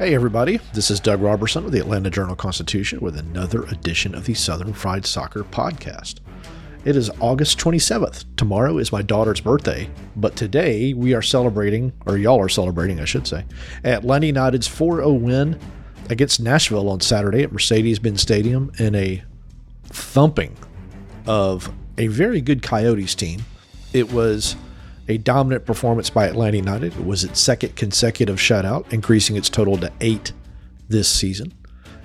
Hey, everybody. This is Doug Roberson of the Atlanta Journal Constitution with another edition of the Southern Fried Soccer Podcast. It is August 27th. Tomorrow is my daughter's birthday, but today we are celebrating, or y'all are celebrating, I should say, Atlanta United's 4 0 win against Nashville on Saturday at Mercedes Benz Stadium in a thumping of a very good Coyotes team. It was a dominant performance by Atlanta United. It was its second consecutive shutout, increasing its total to eight this season.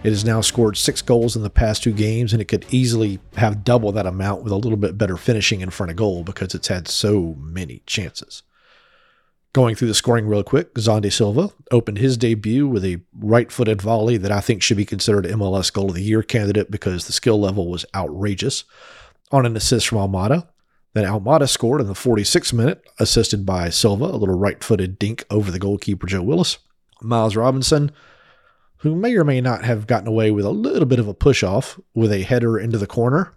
It has now scored six goals in the past two games, and it could easily have double that amount with a little bit better finishing in front of goal because it's had so many chances. Going through the scoring real quick, Xande Silva opened his debut with a right footed volley that I think should be considered MLS Goal of the Year candidate because the skill level was outrageous. On an assist from Almada, then Almada scored in the 46th minute, assisted by Silva, a little right footed dink over the goalkeeper Joe Willis. Miles Robinson, who may or may not have gotten away with a little bit of a push off with a header into the corner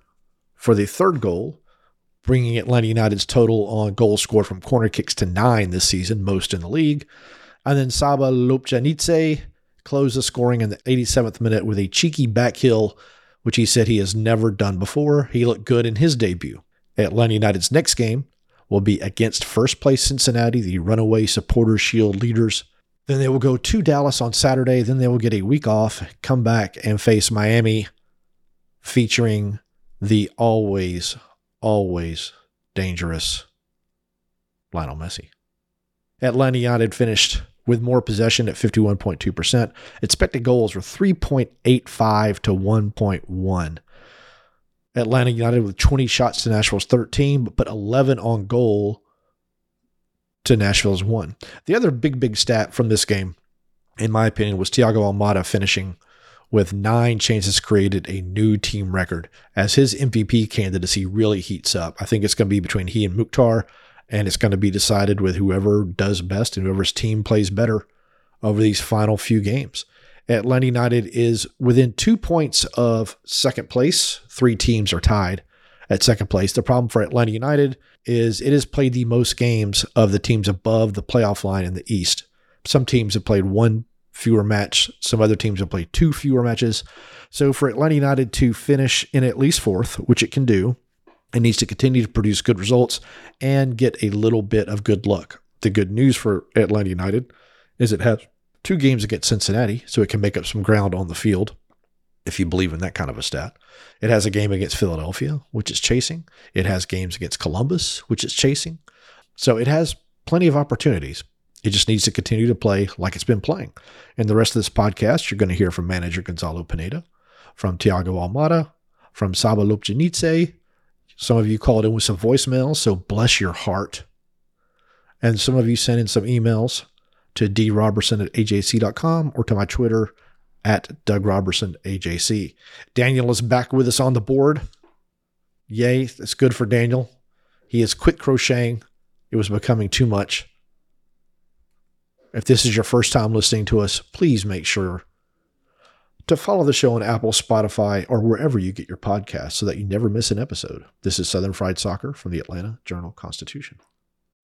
for the third goal, bringing Atlanta United's total on goals scored from corner kicks to nine this season, most in the league. And then Saba Lobjanidze closed the scoring in the 87th minute with a cheeky backheel, which he said he has never done before. He looked good in his debut. Atlanta United's next game will be against first place Cincinnati, the runaway supporter shield leaders. Then they will go to Dallas on Saturday. Then they will get a week off, come back and face Miami, featuring the always, always dangerous Lionel Messi. Atlanta United finished with more possession at 51.2%. Expected goals were 3.85 to 1.1. Atlanta United with 20 shots to Nashville's 13, but put 11 on goal to Nashville's one. The other big, big stat from this game, in my opinion, was Thiago Almada finishing with nine chances created, a new team record. As his MVP candidacy really heats up, I think it's going to be between he and Mukhtar, and it's going to be decided with whoever does best and whoever's team plays better over these final few games. Atlanta United is within two points of second place. Three teams are tied at second place. The problem for Atlanta United is it has played the most games of the teams above the playoff line in the East. Some teams have played one fewer match, some other teams have played two fewer matches. So for Atlanta United to finish in at least fourth, which it can do, it needs to continue to produce good results and get a little bit of good luck. The good news for Atlanta United is it has two games against Cincinnati, so it can make up some ground on the field, if you believe in that kind of a stat. It has a game against Philadelphia, which is chasing. It has games against Columbus, which is chasing. So it has plenty of opportunities. It just needs to continue to play like it's been playing. In the rest of this podcast, you're going to hear from manager Gonzalo Pineda, from Thiago Almada, from Saba Lobjanidze. Some of you called in with some voicemails, so bless your heart. And some of you sent in some emails to droberson at ajc.com or to my Twitter at Doug Roberson AJC. Daniel is back with us on the board. Yay, it's good for Daniel. He has quit crocheting. It was becoming too much. If this is your first time listening to us, please make sure to follow the show on Apple, Spotify, or wherever you get your podcasts so that you never miss an episode. This is Southern Fried Soccer from the Atlanta Journal Constitution.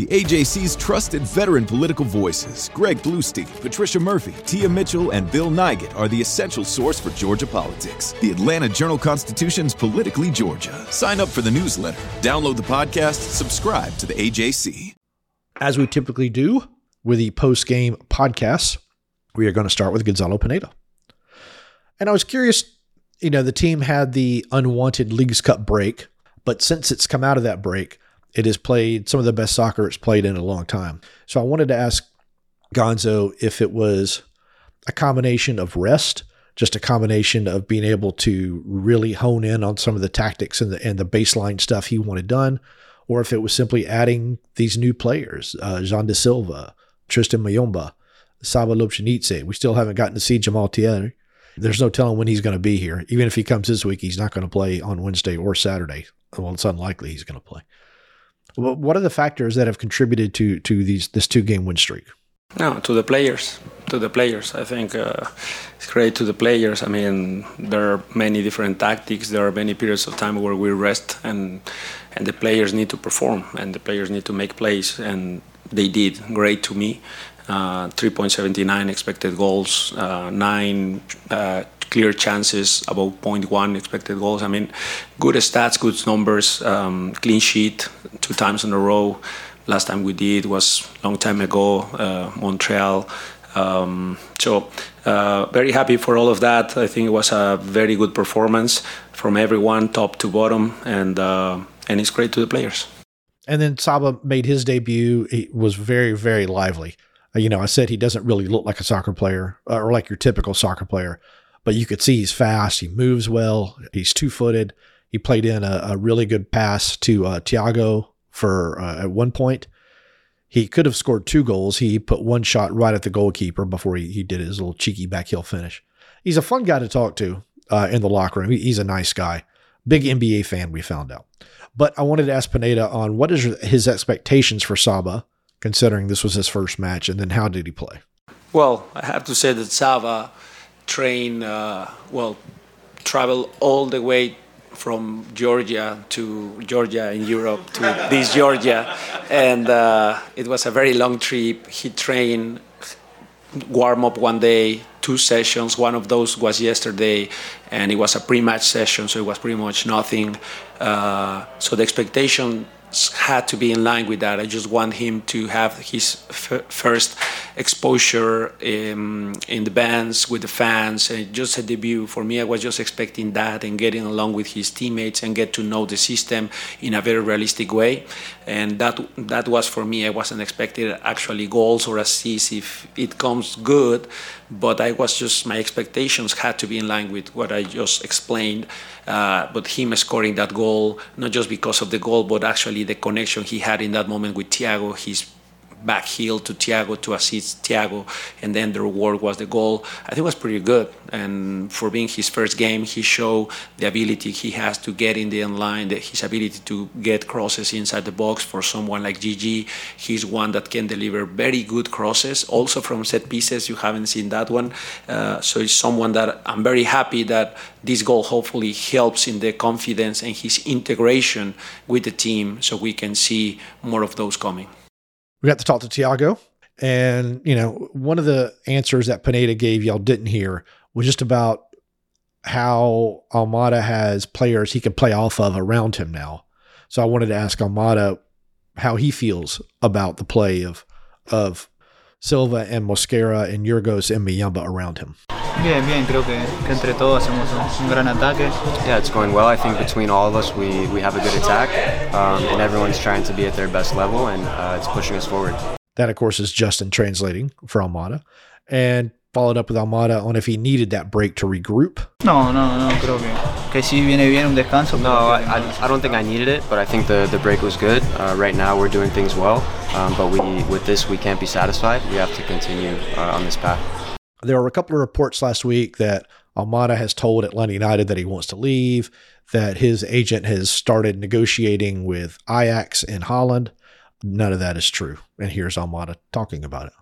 The AJC's trusted veteran political voices, Greg Bluestein, Patricia Murphy, Tia Mitchell, and Bill Nigut, are the essential source for Georgia politics. The Atlanta Journal Constitution's Politically Georgia. Sign up for the newsletter, download the podcast, subscribe to the AJC. As we typically do with the post game podcasts, we are going to start with Gonzalo Pineda. And I was curious, you know, the team had the unwanted Leagues Cup break, but since it's come out of that break, it has played some of the best soccer it's played in a long time. So I wanted to ask Gonzo if it was a combination of rest, just a combination of being able to really hone in on some of the tactics and the and the baseline stuff he wanted done, or if it was simply adding these new players, uh, de Silva, Tristan Muyumba, Saba Lobjanidze. We still haven't gotten to see Jamal Thiaré. There's no telling when he's going to be here. Even if he comes this week, he's not going to play on Wednesday or Saturday. Well, it's unlikely he's going to play. What are the factors that have contributed to to these this two game win streak? No, to the players. To the players. I think uh, it's great to the players. I mean, there are many different tactics. There are many periods of time where we rest, and and the players need to perform, and the players need to make plays, and they did great to me. Uh, 3.79 expected goals, uh, nine uh, clear chances, about 0.1 expected goals. I mean, good stats, good numbers, um, clean sheet two times in a row. Last time we did was a long time ago, uh, Montreal. Um, so uh, very happy for all of that. I think it was a very good performance from everyone, top to bottom, and uh, and it's great to the players. And then Saba made his debut. He was very very lively. You know, I said he doesn't really look like a soccer player uh, or like your typical soccer player, but you could see he's fast. He moves well. He's two footed. He played in a, a, really good pass to uh, for uh, at one point. He could have scored two goals. He put one shot right at the goalkeeper before he, he did his little cheeky back heel finish. He's a fun guy to talk to uh, in the locker room. He, he's a nice guy. Big NBA fan, we found out. But I wanted to ask Pineda on what is his expectations for Saba, considering this was his first match, and then how did he play? Well, I have to say that Saba trained, uh, well, travel all the way from Georgia to Georgia in Europe to this Georgia, and uh, it was a very long trip. He trained, warm up one day, two sessions. One of those was yesterday, and it was a pre-match session, so it was pretty much nothing. Uh, so the expectation had to be in line with that. I just want him to have his f- first exposure in, in the bands with the fans, and just a debut. For me, I was just expecting that and getting along with his teammates and get to know the system in a very realistic way. And that that was for me. I wasn't expecting actually goals or assists if it comes good, but I was just my expectations had to be in line with what I just explained. Uh, but him scoring that goal, not just because of the goal, but actually the connection he had in that moment with Thiago, his back heel to Thiago to assist Thiago, and then the reward was the goal. I think it was pretty good. And for being his first game, he showed the ability he has to get in the end line, the, his ability to get crosses inside the box. For someone like Gigi, he's one that can deliver very good crosses, also from set pieces. You haven't seen that one. Uh, so it's someone that I'm very happy that this goal hopefully helps in the confidence and his integration with the team so we can see more of those coming we got to talk to Thiago. And, you know, one of the answers that Pineda gave y'all didn't hear was just about how Almada has players he can play off of around him now. So I wanted to ask Almada how he feels about the play of of Silva and Mosquera and Giorgos and Muyumba around him. Bien, bien, creo que, que entre todos hacemos un, un, gran ataque. Yeah, it's going well. I think between all of us, we, we have a good attack, um, and everyone's trying to be at their best level, and uh, it's pushing us forward. That, of course, is Justin translating for Almada. And followed up with Almada on if he needed that break to regroup. No, no, no, creo que, que sí viene bien un descanso. No, I, I, I, don't think I needed it, but I think the, the break was good. Uh, right now, we're doing things well, um, but we with this, we can't be satisfied. We have to continue uh, on this path. There were a couple of reports last week that Almada has told Atlanta United that he wants to leave, that his agent has started negotiating with Ajax in Holland. None of that is true. And here's Almada talking about it.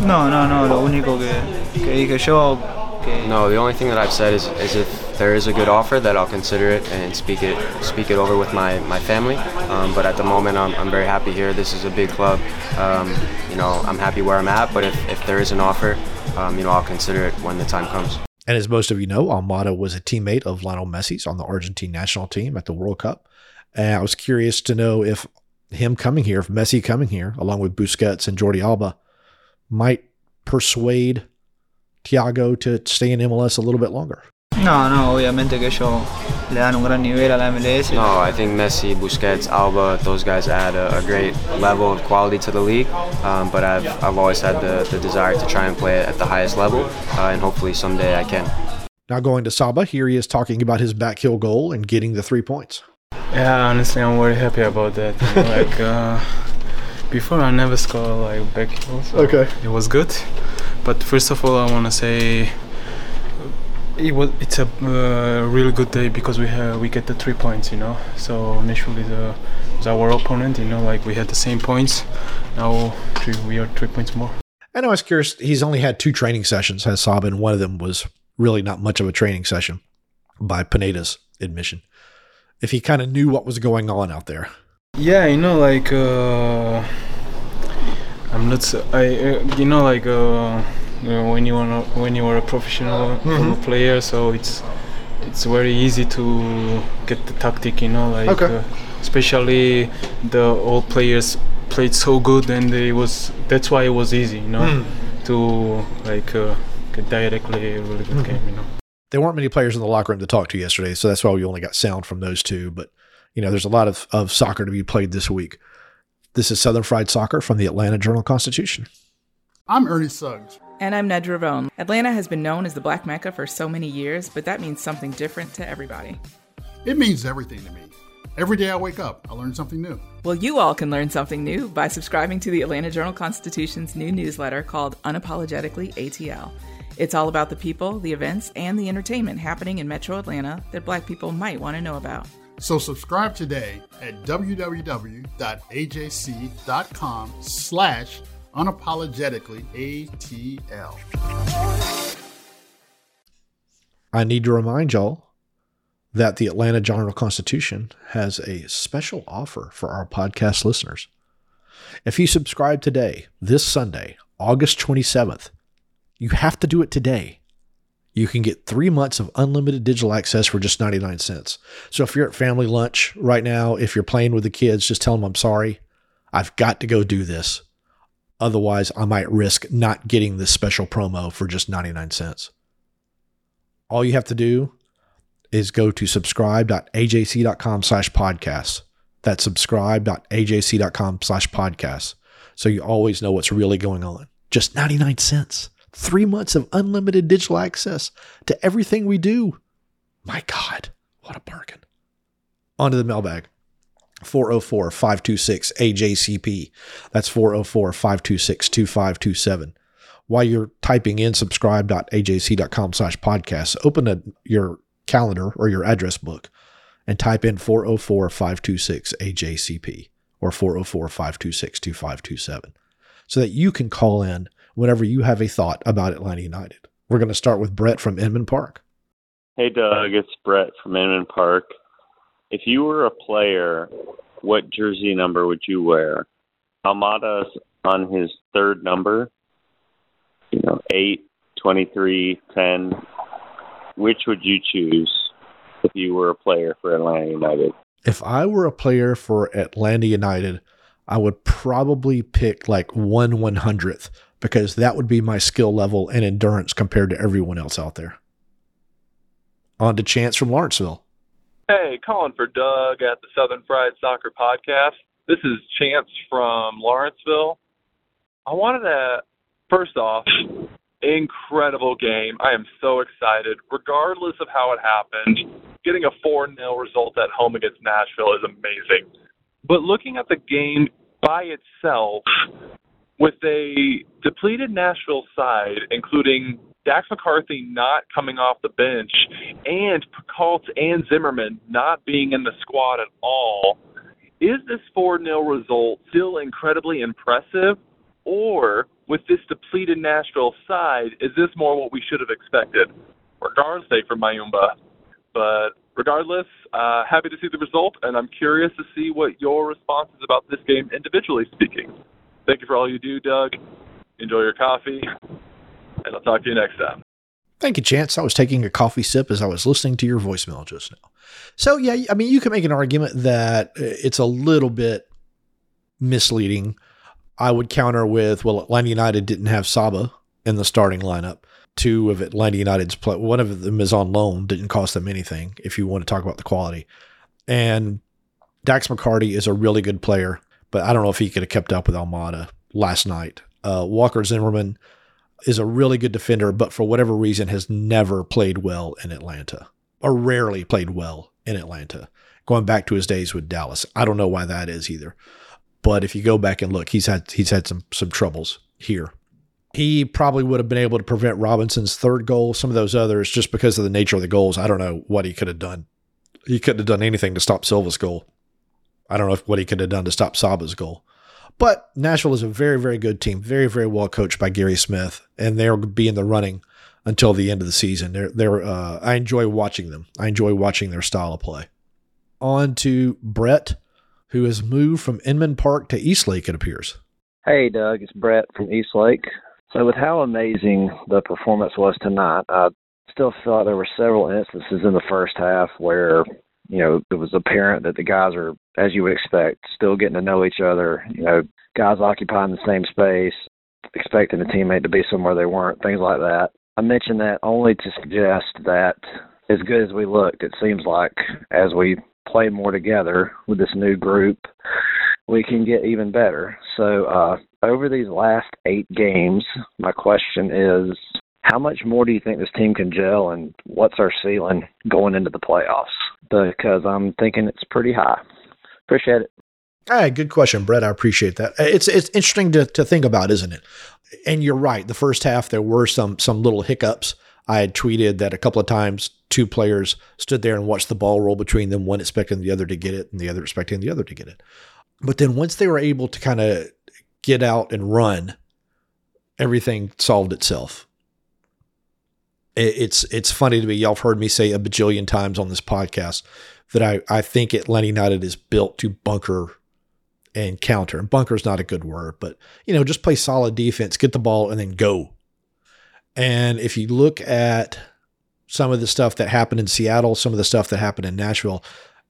No, no, no. Lo único que, que dije yo. Que no, the only thing that I've said is, is if there is a good offer, that I'll consider it and speak it speak it over with my, my family. Um, but at the moment, I'm, I'm very happy here. This is a big club. Um, you know, I'm happy where I'm at. But if, if there is an offer, um, you know, I'll consider it when the time comes. And as most of you know, Almada was a teammate of Lionel Messi's on the Argentine national team at the World Cup. And I was curious to know if him coming here, if Messi coming here, along with Busquets and Jordi Alba, might persuade Thiago to stay in MLS a little bit longer. No, no, obviamente que ellos le dan un gran nivel a la MLS. No, I think Messi, Busquets, Alba, those guys add a, a great level of quality to the league. Um, but I've, I've always had the, the desire to try and play at the highest level, uh, and hopefully someday I can. Now going to Saba, here he is talking about his back heel goal and getting the three points. Yeah, honestly, I'm very happy about that. like uh, before, I never scored like back heels. So okay, it was good. But first of all, I want to say it was it's a uh, really good day because we have we get the three points, you know. So is, a, is our opponent, you know. Like we had the same points. Now three, we are three points more. and I was curious. He's only had two training sessions, has Saba, and one of them was really not much of a training session by Pineda's admission. If he kind of knew what was going on out there. Yeah, you know, like uh, I'm not. So, I uh, you know like uh, you know, when you wanna, when you are a professional Mhm. player, so it's it's very easy to get the tactic. You know, like Okay. uh, especially the old players played so good, and it was that's why it was easy. You know, Mm. to like uh, get directly a really good Mhm. game. You know. There weren't many players in the locker room to talk to yesterday, so that's why we only got sound from those two. But you know, there's a lot of, of soccer to be played this week. This is Southern Fried Soccer from the Atlanta Journal Constitution. I'm Ernie Suggs. And I'm Nedra Rhone. Atlanta has been known as the Black Mecca for so many years, but that means something different to everybody. It means everything to me. Every day I wake up, I learn something new. Well, you all can learn something new by subscribing to the Atlanta Journal Constitution's new newsletter called Unapologetically ATL. It's all about the people, the events, and the entertainment happening in metro Atlanta that black people might want to know about. So subscribe today at www.ajc.com slash unapologetically ATL. I need to remind y'all that the Atlanta Journal Constitution has a special offer for our podcast listeners. If you subscribe today, this Sunday, August 27th, you have to do it today. You can get three months of unlimited digital access for just 99 cents. So if you're at family lunch right now, if you're playing with the kids, just tell them I'm sorry. I've got to go do this. Otherwise, I might risk not getting this special promo for just 99 cents. All you have to do is go to subscribe.ajc.com slash podcasts. That's subscribe.ajc.com slash podcasts. So you always know what's really going on. Just 99 cents. Three months of unlimited digital access to everything we do. My God, what a bargain. On to the mailbag. 404 526 AJCP. That's 404 526 2527 while you're typing in subscribe.ajc.com slash podcast, open a, your calendar or your address book and type in 404-526-AJCP or 404-526-2527 so that you can call in whenever you have a thought about Atlanta United. We're going to start with Brett from Inman Park. Hey, Doug, it's Brett from Inman Park. If you were a player, what jersey number would you wear? Almada's on his third number, you know, 8, 23, 10. Which would you choose if you were a player for Atlanta United? If I were a player for Atlanta United, I would probably pick like one one hundredth because that would be my skill level and endurance compared to everyone else out there. On to Chance from Lawrenceville. Hey, calling for Doug at the Southern Fried Soccer Podcast. This is Chance from Lawrenceville. I wanted to, first off, incredible game. I am so excited. Regardless of how it happened, getting a 4 0 result at home against Nashville is amazing. But looking at the game by itself, with a depleted Nashville side, including Dax McCarty not coming off the bench and Picault and Zimmerman not being in the squad at all, is this 4 0 result still incredibly impressive? Or, with this depleted Nashville side, is this more what we should have expected? Regardless, say for Muyumba. But regardless, uh, happy to see the result, and I'm curious to see what your response is about this game individually speaking. Thank you for all you do, Doug. Enjoy your coffee, and I'll talk to you next time. Thank you, Chance. I was taking a coffee sip as I was listening to your voicemail just now. So, yeah, I mean, you can make an argument that it's a little bit misleading. I would counter with, well, Atlanta United didn't have Saba in the starting lineup. Two of Atlanta United's play, one of them is on loan, didn't cost them anything if you want to talk about the quality. And Dax McCarty is a really good player, but I don't know if he could have kept up with Almada last night. Uh, Walker Zimmerman is a really good defender, but for whatever reason has never played well in Atlanta or rarely played well in Atlanta, going back to his days with Dallas. I don't know why that is either. But if you go back and look, he's had he's had some some troubles here. He probably would have been able to prevent Robinson's third goal. Some of those others, just because of the nature of the goals, I don't know what he could have done. He couldn't have done anything to stop Silva's goal. I don't know if what he could have done to stop Saba's goal. But Nashville is a very, very good team, very, very well coached by Gary Smith, and they'll be in the running until the end of the season. They're, they're, uh, I enjoy watching them. I enjoy watching their style of play. On to Brett, who has moved from Inman Park to Eastlake, it appears. Hey, Doug, it's Brett from Eastlake. So, with how amazing the performance was tonight, I still thought there were several instances in the first half where you know, it was apparent that the guys are, as you would expect, still getting to know each other. You know, guys occupying the same space, expecting a teammate to be somewhere they weren't, things like that. I mention that only to suggest that as good as we looked, it seems like as we play more together with this new group, we can get even better. So, uh, over these last eight games, my question is how much more do you think this team can gel, and what's our ceiling going into the playoffs? Because I'm thinking it's pretty high. Appreciate it. All right, good question, Brett. I appreciate that. It's it's interesting to, to think about, isn't it? And you're right. The first half there were some some little hiccups. I had tweeted that a couple of times two players stood there and watched the ball roll between them, one expecting the other to get it and the other expecting the other to get it. But then once they were able to kind of get out and run, everything solved itself it's it's funny to me. Y'all have heard me say a bajillion times on this podcast that I, I think Atlanta United is built to bunker and counter. And bunker is not a good word, but you know, just play solid defense, get the ball, and then go. And if you look at some of the stuff that happened in Seattle, some of the stuff that happened in Nashville,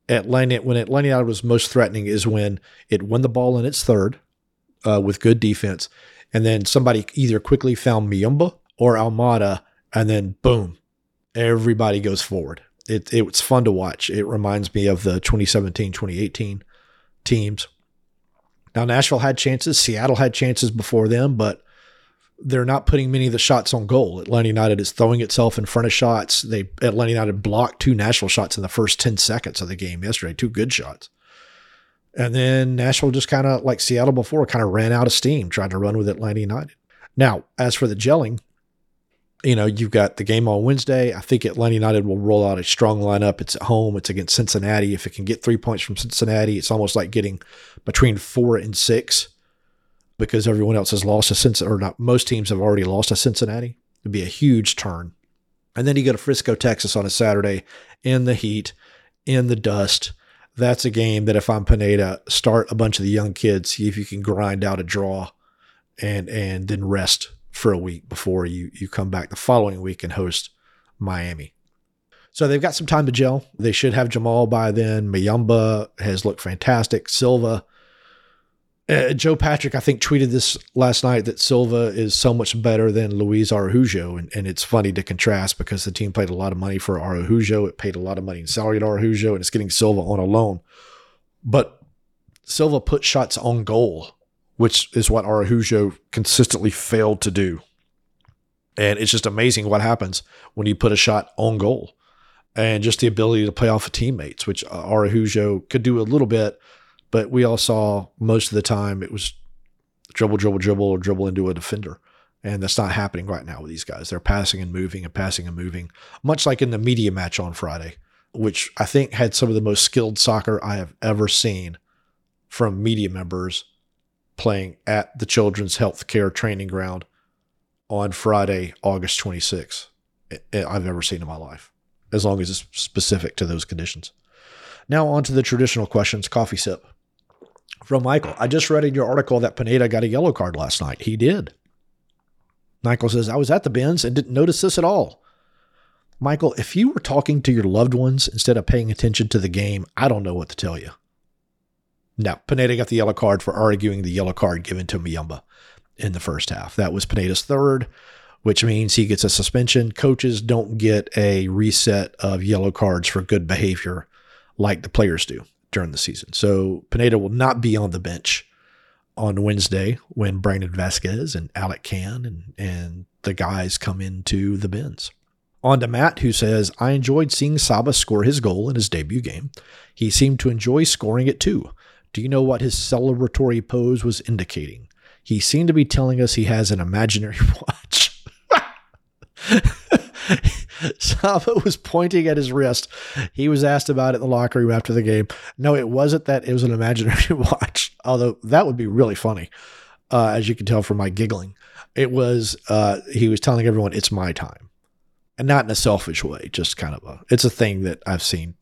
Atlanta when Atlanta United was most threatening is when it won the ball in its third uh, with good defense, and then somebody either quickly found Muyumba or Almada and then boom, everybody goes forward. It, it was fun to watch. It reminds me of the 2017 2018 teams. Now, Nashville had chances, Seattle had chances before them, but they're not putting many of the shots on goal. Atlanta United is throwing itself in front of shots. They Atlanta United blocked two Nashville shots in the first 10 seconds of the game yesterday, two good shots. And then Nashville just kind of like Seattle before, kind of ran out of steam, tried to run with Atlanta United. Now, as for the gelling, you know, you've got the game on Wednesday. I think Atlanta United will roll out a strong lineup. It's at home. It's against Cincinnati. If it can get three points from Cincinnati, it's almost like getting between four and six because everyone else has lost to Cincinnati, or not. Most teams have already lost to Cincinnati. It'd be a huge turn. And then you go to Frisco, Texas on a Saturday in the heat, in the dust. That's a game that if I'm Pineda, start a bunch of the young kids, see if you can grind out a draw and and then rest for a week before you you come back the following week and host Miami. So they've got some time to gel. They should have Jamal by then. Muyumba has looked fantastic. Silva, uh, Joe Patrick, I think tweeted this last night that Silva is so much better than Luis Araujo, and, and it's funny to contrast because the team paid a lot of money for Araujo. It paid a lot of money in salary to Araujo, and it's getting Silva on a loan. But Silva put shots on goal which is what Araujo consistently failed to do. And it's just amazing what happens when you put a shot on goal and just the ability to play off of teammates, which Araujo could do a little bit, but we all saw most of the time it was dribble, dribble, dribble, or dribble into a defender. And that's not happening right now with these guys. They're passing and moving and passing and moving, much like in the media match on Friday, which I think had some of the most skilled soccer I have ever seen from media members playing at the Children's Health Care Training Ground on Friday, August 26th, I've ever seen in my life, as long as it's specific to those conditions. Now, on to the traditional questions coffee sip. From Michael, I just read in your article that Pineda got a yellow card last night. He did. Michael says, I was at the Benz and didn't notice this at all. Michael, if you were talking to your loved ones instead of paying attention to the game, I don't know what to tell you. No, Pineda got the yellow card for arguing the yellow card given to Muyumba in the first half. That was Pineda's third, which means he gets a suspension. Coaches don't get a reset of yellow cards for good behavior like the players do during the season. So Pineda will not be on the bench on Wednesday when Brandon Vazquez and Alec Kann and, and the guys come into the Benz. On to Matt, who says, I enjoyed seeing Saba score his goal in his debut game. He seemed to enjoy scoring it too. Do you know what his celebratory pose was indicating? He seemed to be telling us he has an imaginary watch. Saba was pointing at his wrist. He was asked about it in the locker room after the game. No, it wasn't that. It was an imaginary watch. Although that would be really funny, uh, as you can tell from my giggling. It was. Uh, he was telling everyone it's my time, and not in a selfish way. Just kind of a. It's a thing that I've seen.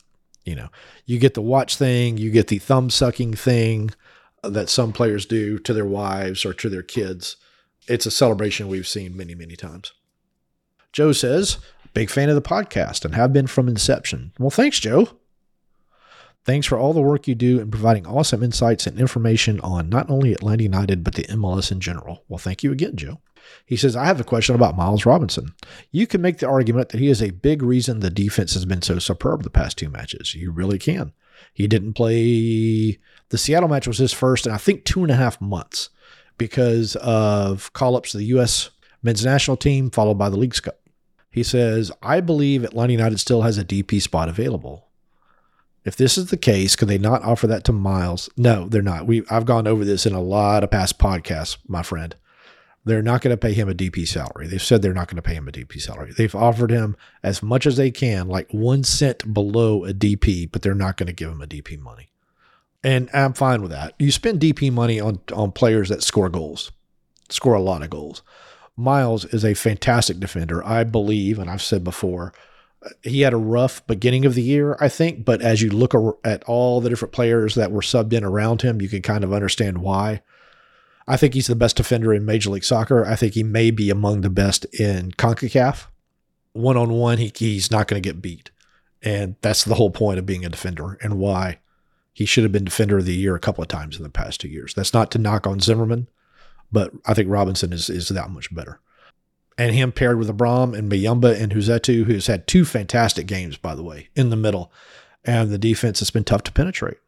You know, you get the watch thing. You get the thumb sucking thing uh, that some players do to their wives or to their kids. It's a celebration we've seen many, many times. Joe says, big fan of the podcast and have been from inception. Well, thanks, Joe. Thanks for all the work you do in providing awesome insights and information on not only Atlanta United, but the MLS in general. Well, thank you again, Joe. He says, I have a question about Miles Robinson. You can make the argument that he is a big reason the defense has been so superb the past two matches. You really can. He didn't play. The Seattle match was his first, and I think two and a half months because of call ups to the U.S. men's national team, followed by the Leagues Cup. He says, I believe Atlanta United still has a DP spot available. If this is the case, could they not offer that to Miles? No, they're not. We I've gone over this in a lot of past podcasts, my friend. They're not going to pay him a DP salary. They've said they're not going to pay him a DP salary. They've offered him as much as they can, like one cent below a DP, but they're not going to give him a DP money. And I'm fine with that. You spend DP money on on players that score goals, score a lot of goals. Miles is a fantastic defender, I believe, and I've said before. Uh, he had a rough beginning of the year, I think, but as you look at all the different players that were subbed in around him, you can kind of understand why. I think he's the best defender in Major League Soccer. I think he may be among the best in CONCACAF. One on one, he's not going to get beat. And that's the whole point of being a defender and why he should have been defender of the year a couple of times in the past two years. That's not to knock on Zimmerman, but I think Robinson is, is that much better. And him paired with Abram and Muyumba and Huzetu, who's had two fantastic games, by the way, in the middle. And the defense has been tough to penetrate.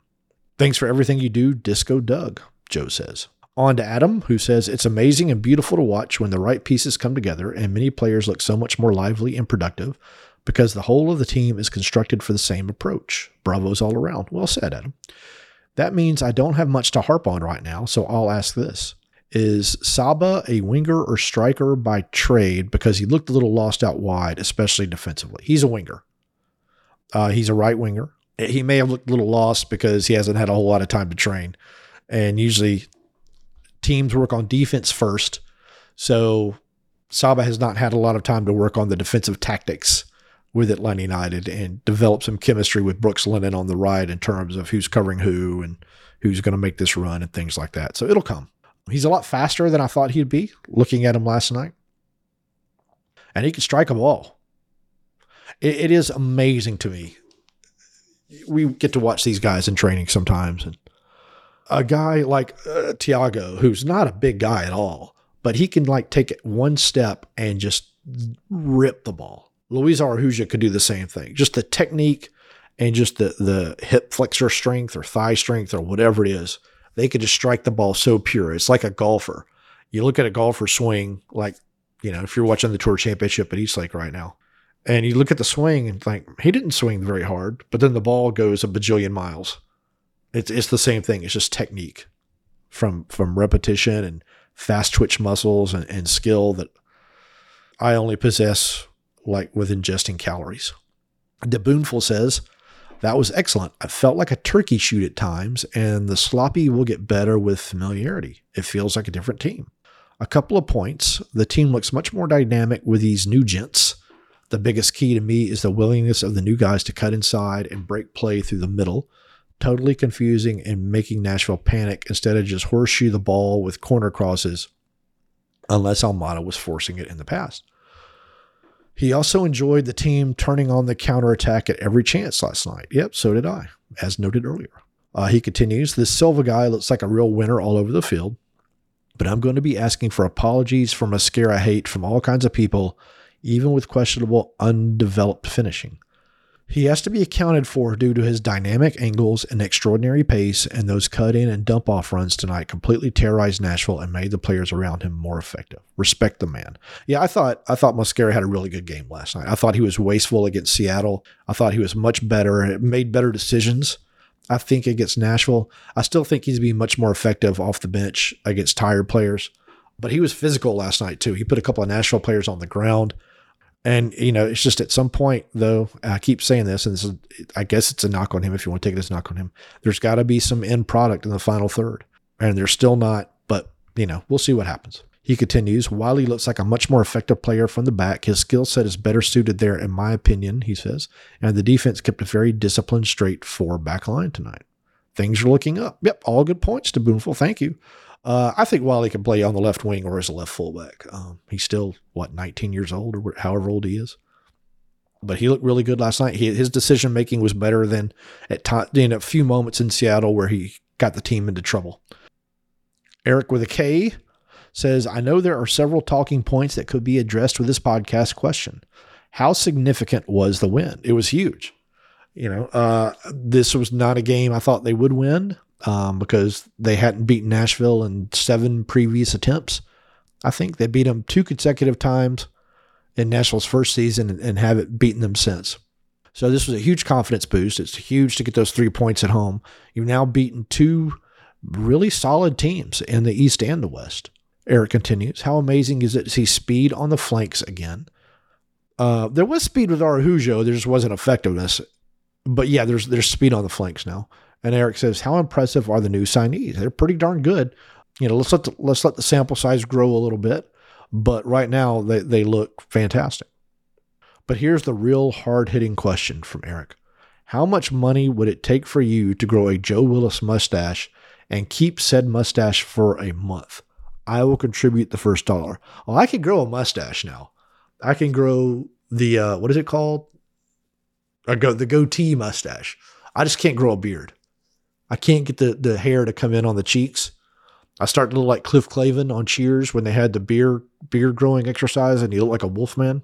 Thanks for everything you do, Disco Doug, Joe says. On to Adam, who says it's amazing and beautiful to watch when the right pieces come together and many players look so much more lively and productive because the whole of the team is constructed for the same approach. Bravos all around. Well said, Adam. That means I don't have much to harp on right now, so I'll ask this. Is Saba a winger or striker by trade because he looked a little lost out wide, especially defensively? He's a winger. Uh, he's a right winger. He may have looked a little lost because he hasn't had a whole lot of time to train. And usually teams work on defense first. So Saba has not had a lot of time to work on the defensive tactics with Atlanta United and develop some chemistry with Brooks Lennon on the right in terms of who's covering who and who's going to make this run and things like that. So it'll come. He's a lot faster than I thought he'd be looking at him last night. And he can strike a ball. it, it is amazing to me. We get to watch these guys in training sometimes and a guy like uh, Thiago, who's not a big guy at all, but he can like take it one step and just rip the ball. Luis Araujo could do the same thing. Just the technique and just the the hip flexor strength or thigh strength or whatever it is, they could just strike the ball so pure. It's like a golfer. You look at a golfer swing, like you know, if you're watching the Tour Championship at East Lake right now, and you look at the swing and think he didn't swing very hard, but then the ball goes a bajillion miles it's it's the same thing. It's just technique from from repetition and fast twitch muscles and, and skill that I only possess like with ingesting calories. De Boonful says, that was excellent. I felt like a turkey shoot at times, and the sloppy will get better with familiarity. It feels like a different team. A couple of points. The team looks much more dynamic with these new gents. The biggest key to me is the willingness of the new guys to cut inside and break play through the middle totally confusing and making Nashville panic instead of just horseshoe the ball with corner crosses, unless Almada was forcing it in the past. He also enjoyed the team turning on the counterattack at every chance last night. Yep, so did I, as noted earlier. Uh, he continues This Silva guy looks like a real winner all over the field, but I'm going to be asking for apologies for Mosquera hate from all kinds of people, even with questionable, undeveloped finishing. He has to be accounted for due to his dynamic angles and extraordinary pace, and those cut in and dump off runs tonight completely terrorized Nashville and made the players around him more effective. Respect the man. Yeah, I thought I thought Mosquera had a really good game last night. I thought he was wasteful against Seattle. I thought he was much better, made better decisions. I think against Nashville. I still think he's be much more effective off the bench against tired players. But he was physical last night too. He put a couple of Nashville players on the ground. And you know, it's just at some point though, I keep saying this, and this is, I guess it's a knock on him if you want to take it as a knock on him. There's got to be some end product in the final third, and there's still not. But you know, we'll see what happens. He continues, Wiley looks like a much more effective player from the back. His skill set is better suited there, in my opinion, he says. And the defense kept a very disciplined, straight four back line tonight. Things are looking up. Yep, all good points to Boonful. Thank you. Uh, I think Wiley can play on the left wing or as a left fullback. Um, he's still, what, 19 years old or however old he is. But he looked really good last night. He, his decision making was better than at time, in a few moments in Seattle where he got the team into trouble. Eric with a K says, I know there are several talking points that could be addressed with this podcast question. How significant was the win? It was huge. You know, uh, this was not a game I thought they would win um, because they hadn't beaten Nashville in seven previous attempts. I think they beat them two consecutive times in Nashville's first season and, and haven't beaten them since. So this was a huge confidence boost. It's huge to get those three points at home. You've now beaten two really solid teams in the East and the West. Eric continues, How amazing is it to see speed on the flanks again? Uh, there was speed with Araujo, there just wasn't effectiveness. But yeah, there's there's speed on the flanks now. And Eric says, How impressive are the new signees? They're pretty darn good. You know, let's let the, let's let the sample size grow a little bit. But right now they, they look fantastic. But here's the real hard hitting question from Eric. How much money would it take for you to grow a Joe Willis mustache and keep said mustache for a month? I will contribute the first dollar. Well, I can grow a mustache now. I can grow the uh, what is it called? Go the goatee mustache. I just can't grow a beard. I can't get the the hair to come in on the cheeks. I start to look like Cliff Clavin on Cheers when they had the beer beard growing exercise and he looked like a wolf man.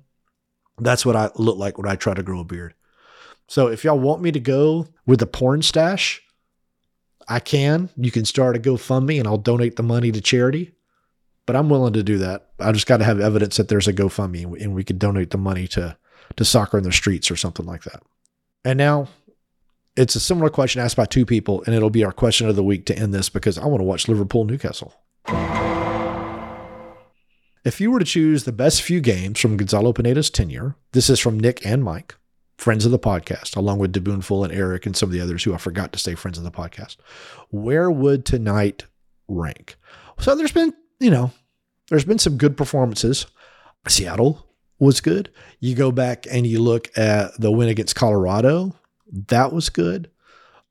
That's what I look like when I try to grow a beard. So if y'all want me to go with the porn stash, I can. You can start a GoFundMe and I'll donate the money to charity but I'm willing to do that. I just got to have evidence that there's a GoFundMe and we could donate the money to to soccer in the streets or something like that. And now it's a similar question asked by two people, and it'll be our question of the week to end this because I want to watch Liverpool Newcastle. If you were to choose the best few games from Gonzalo Pineda's tenure, this is from Nick and Mike, friends of the podcast, along with Deboonful and Eric and some of the others who I forgot to say friends of the podcast. Where would tonight rank? So there's been you know, there's been some good performances. Seattle was good. You go back and you look at the win against Colorado, that was good.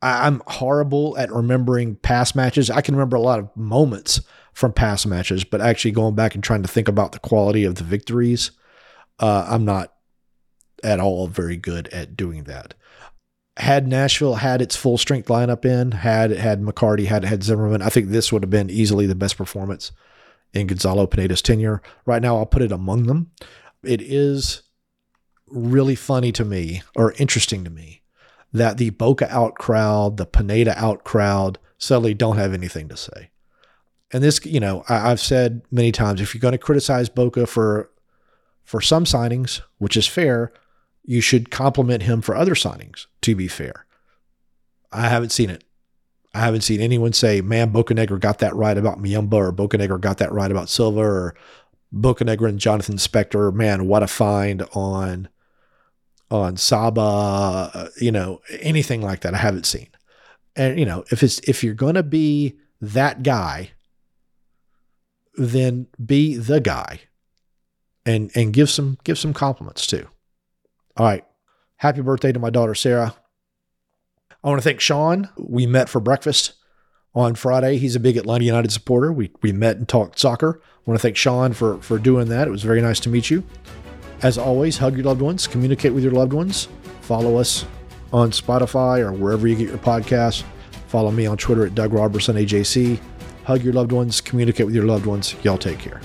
I, am horrible at remembering past matches. I can remember a lot of moments from past matches, but actually going back and trying to think about the quality of the victories, uh, I'm not at all very good at doing that. Had Nashville had its full strength lineup in, had had McCarty, had had Zimmerman, I think this would have been easily the best performance in Gonzalo Pineda's tenure. Right now, I'll put it among them. It is really funny to me or interesting to me that the Boca out crowd, the Pineda out crowd, suddenly don't have anything to say. And this, you know, I, have said many times, if you're going to criticize Boca for for some signings, which is fair, you should compliment him for other signings. To be fair, I haven't seen it. I haven't seen anyone say, man, Bocanegra got that right about Muyumba or Bocanegra got that right about Silva or Bocanegra and Jonathan Spector. Man, what a find on on Saba, uh, you know, anything like that. I haven't seen. And you know, if it's if you're gonna be that guy, then be the guy and and give some give some compliments too. All right. Happy birthday to my daughter Sarah. I want to thank Sean. We met for breakfast on Friday. He's a big Atlanta United supporter. We, we met and talked soccer. I want to thank Sean for, for doing that. It was very nice to meet you. As always, hug your loved ones, communicate with your loved ones. Follow us on Spotify or wherever you get your podcasts. Follow me on Twitter at Doug Roberson AJC. Hug your loved ones, communicate with your loved ones. Y'all take care.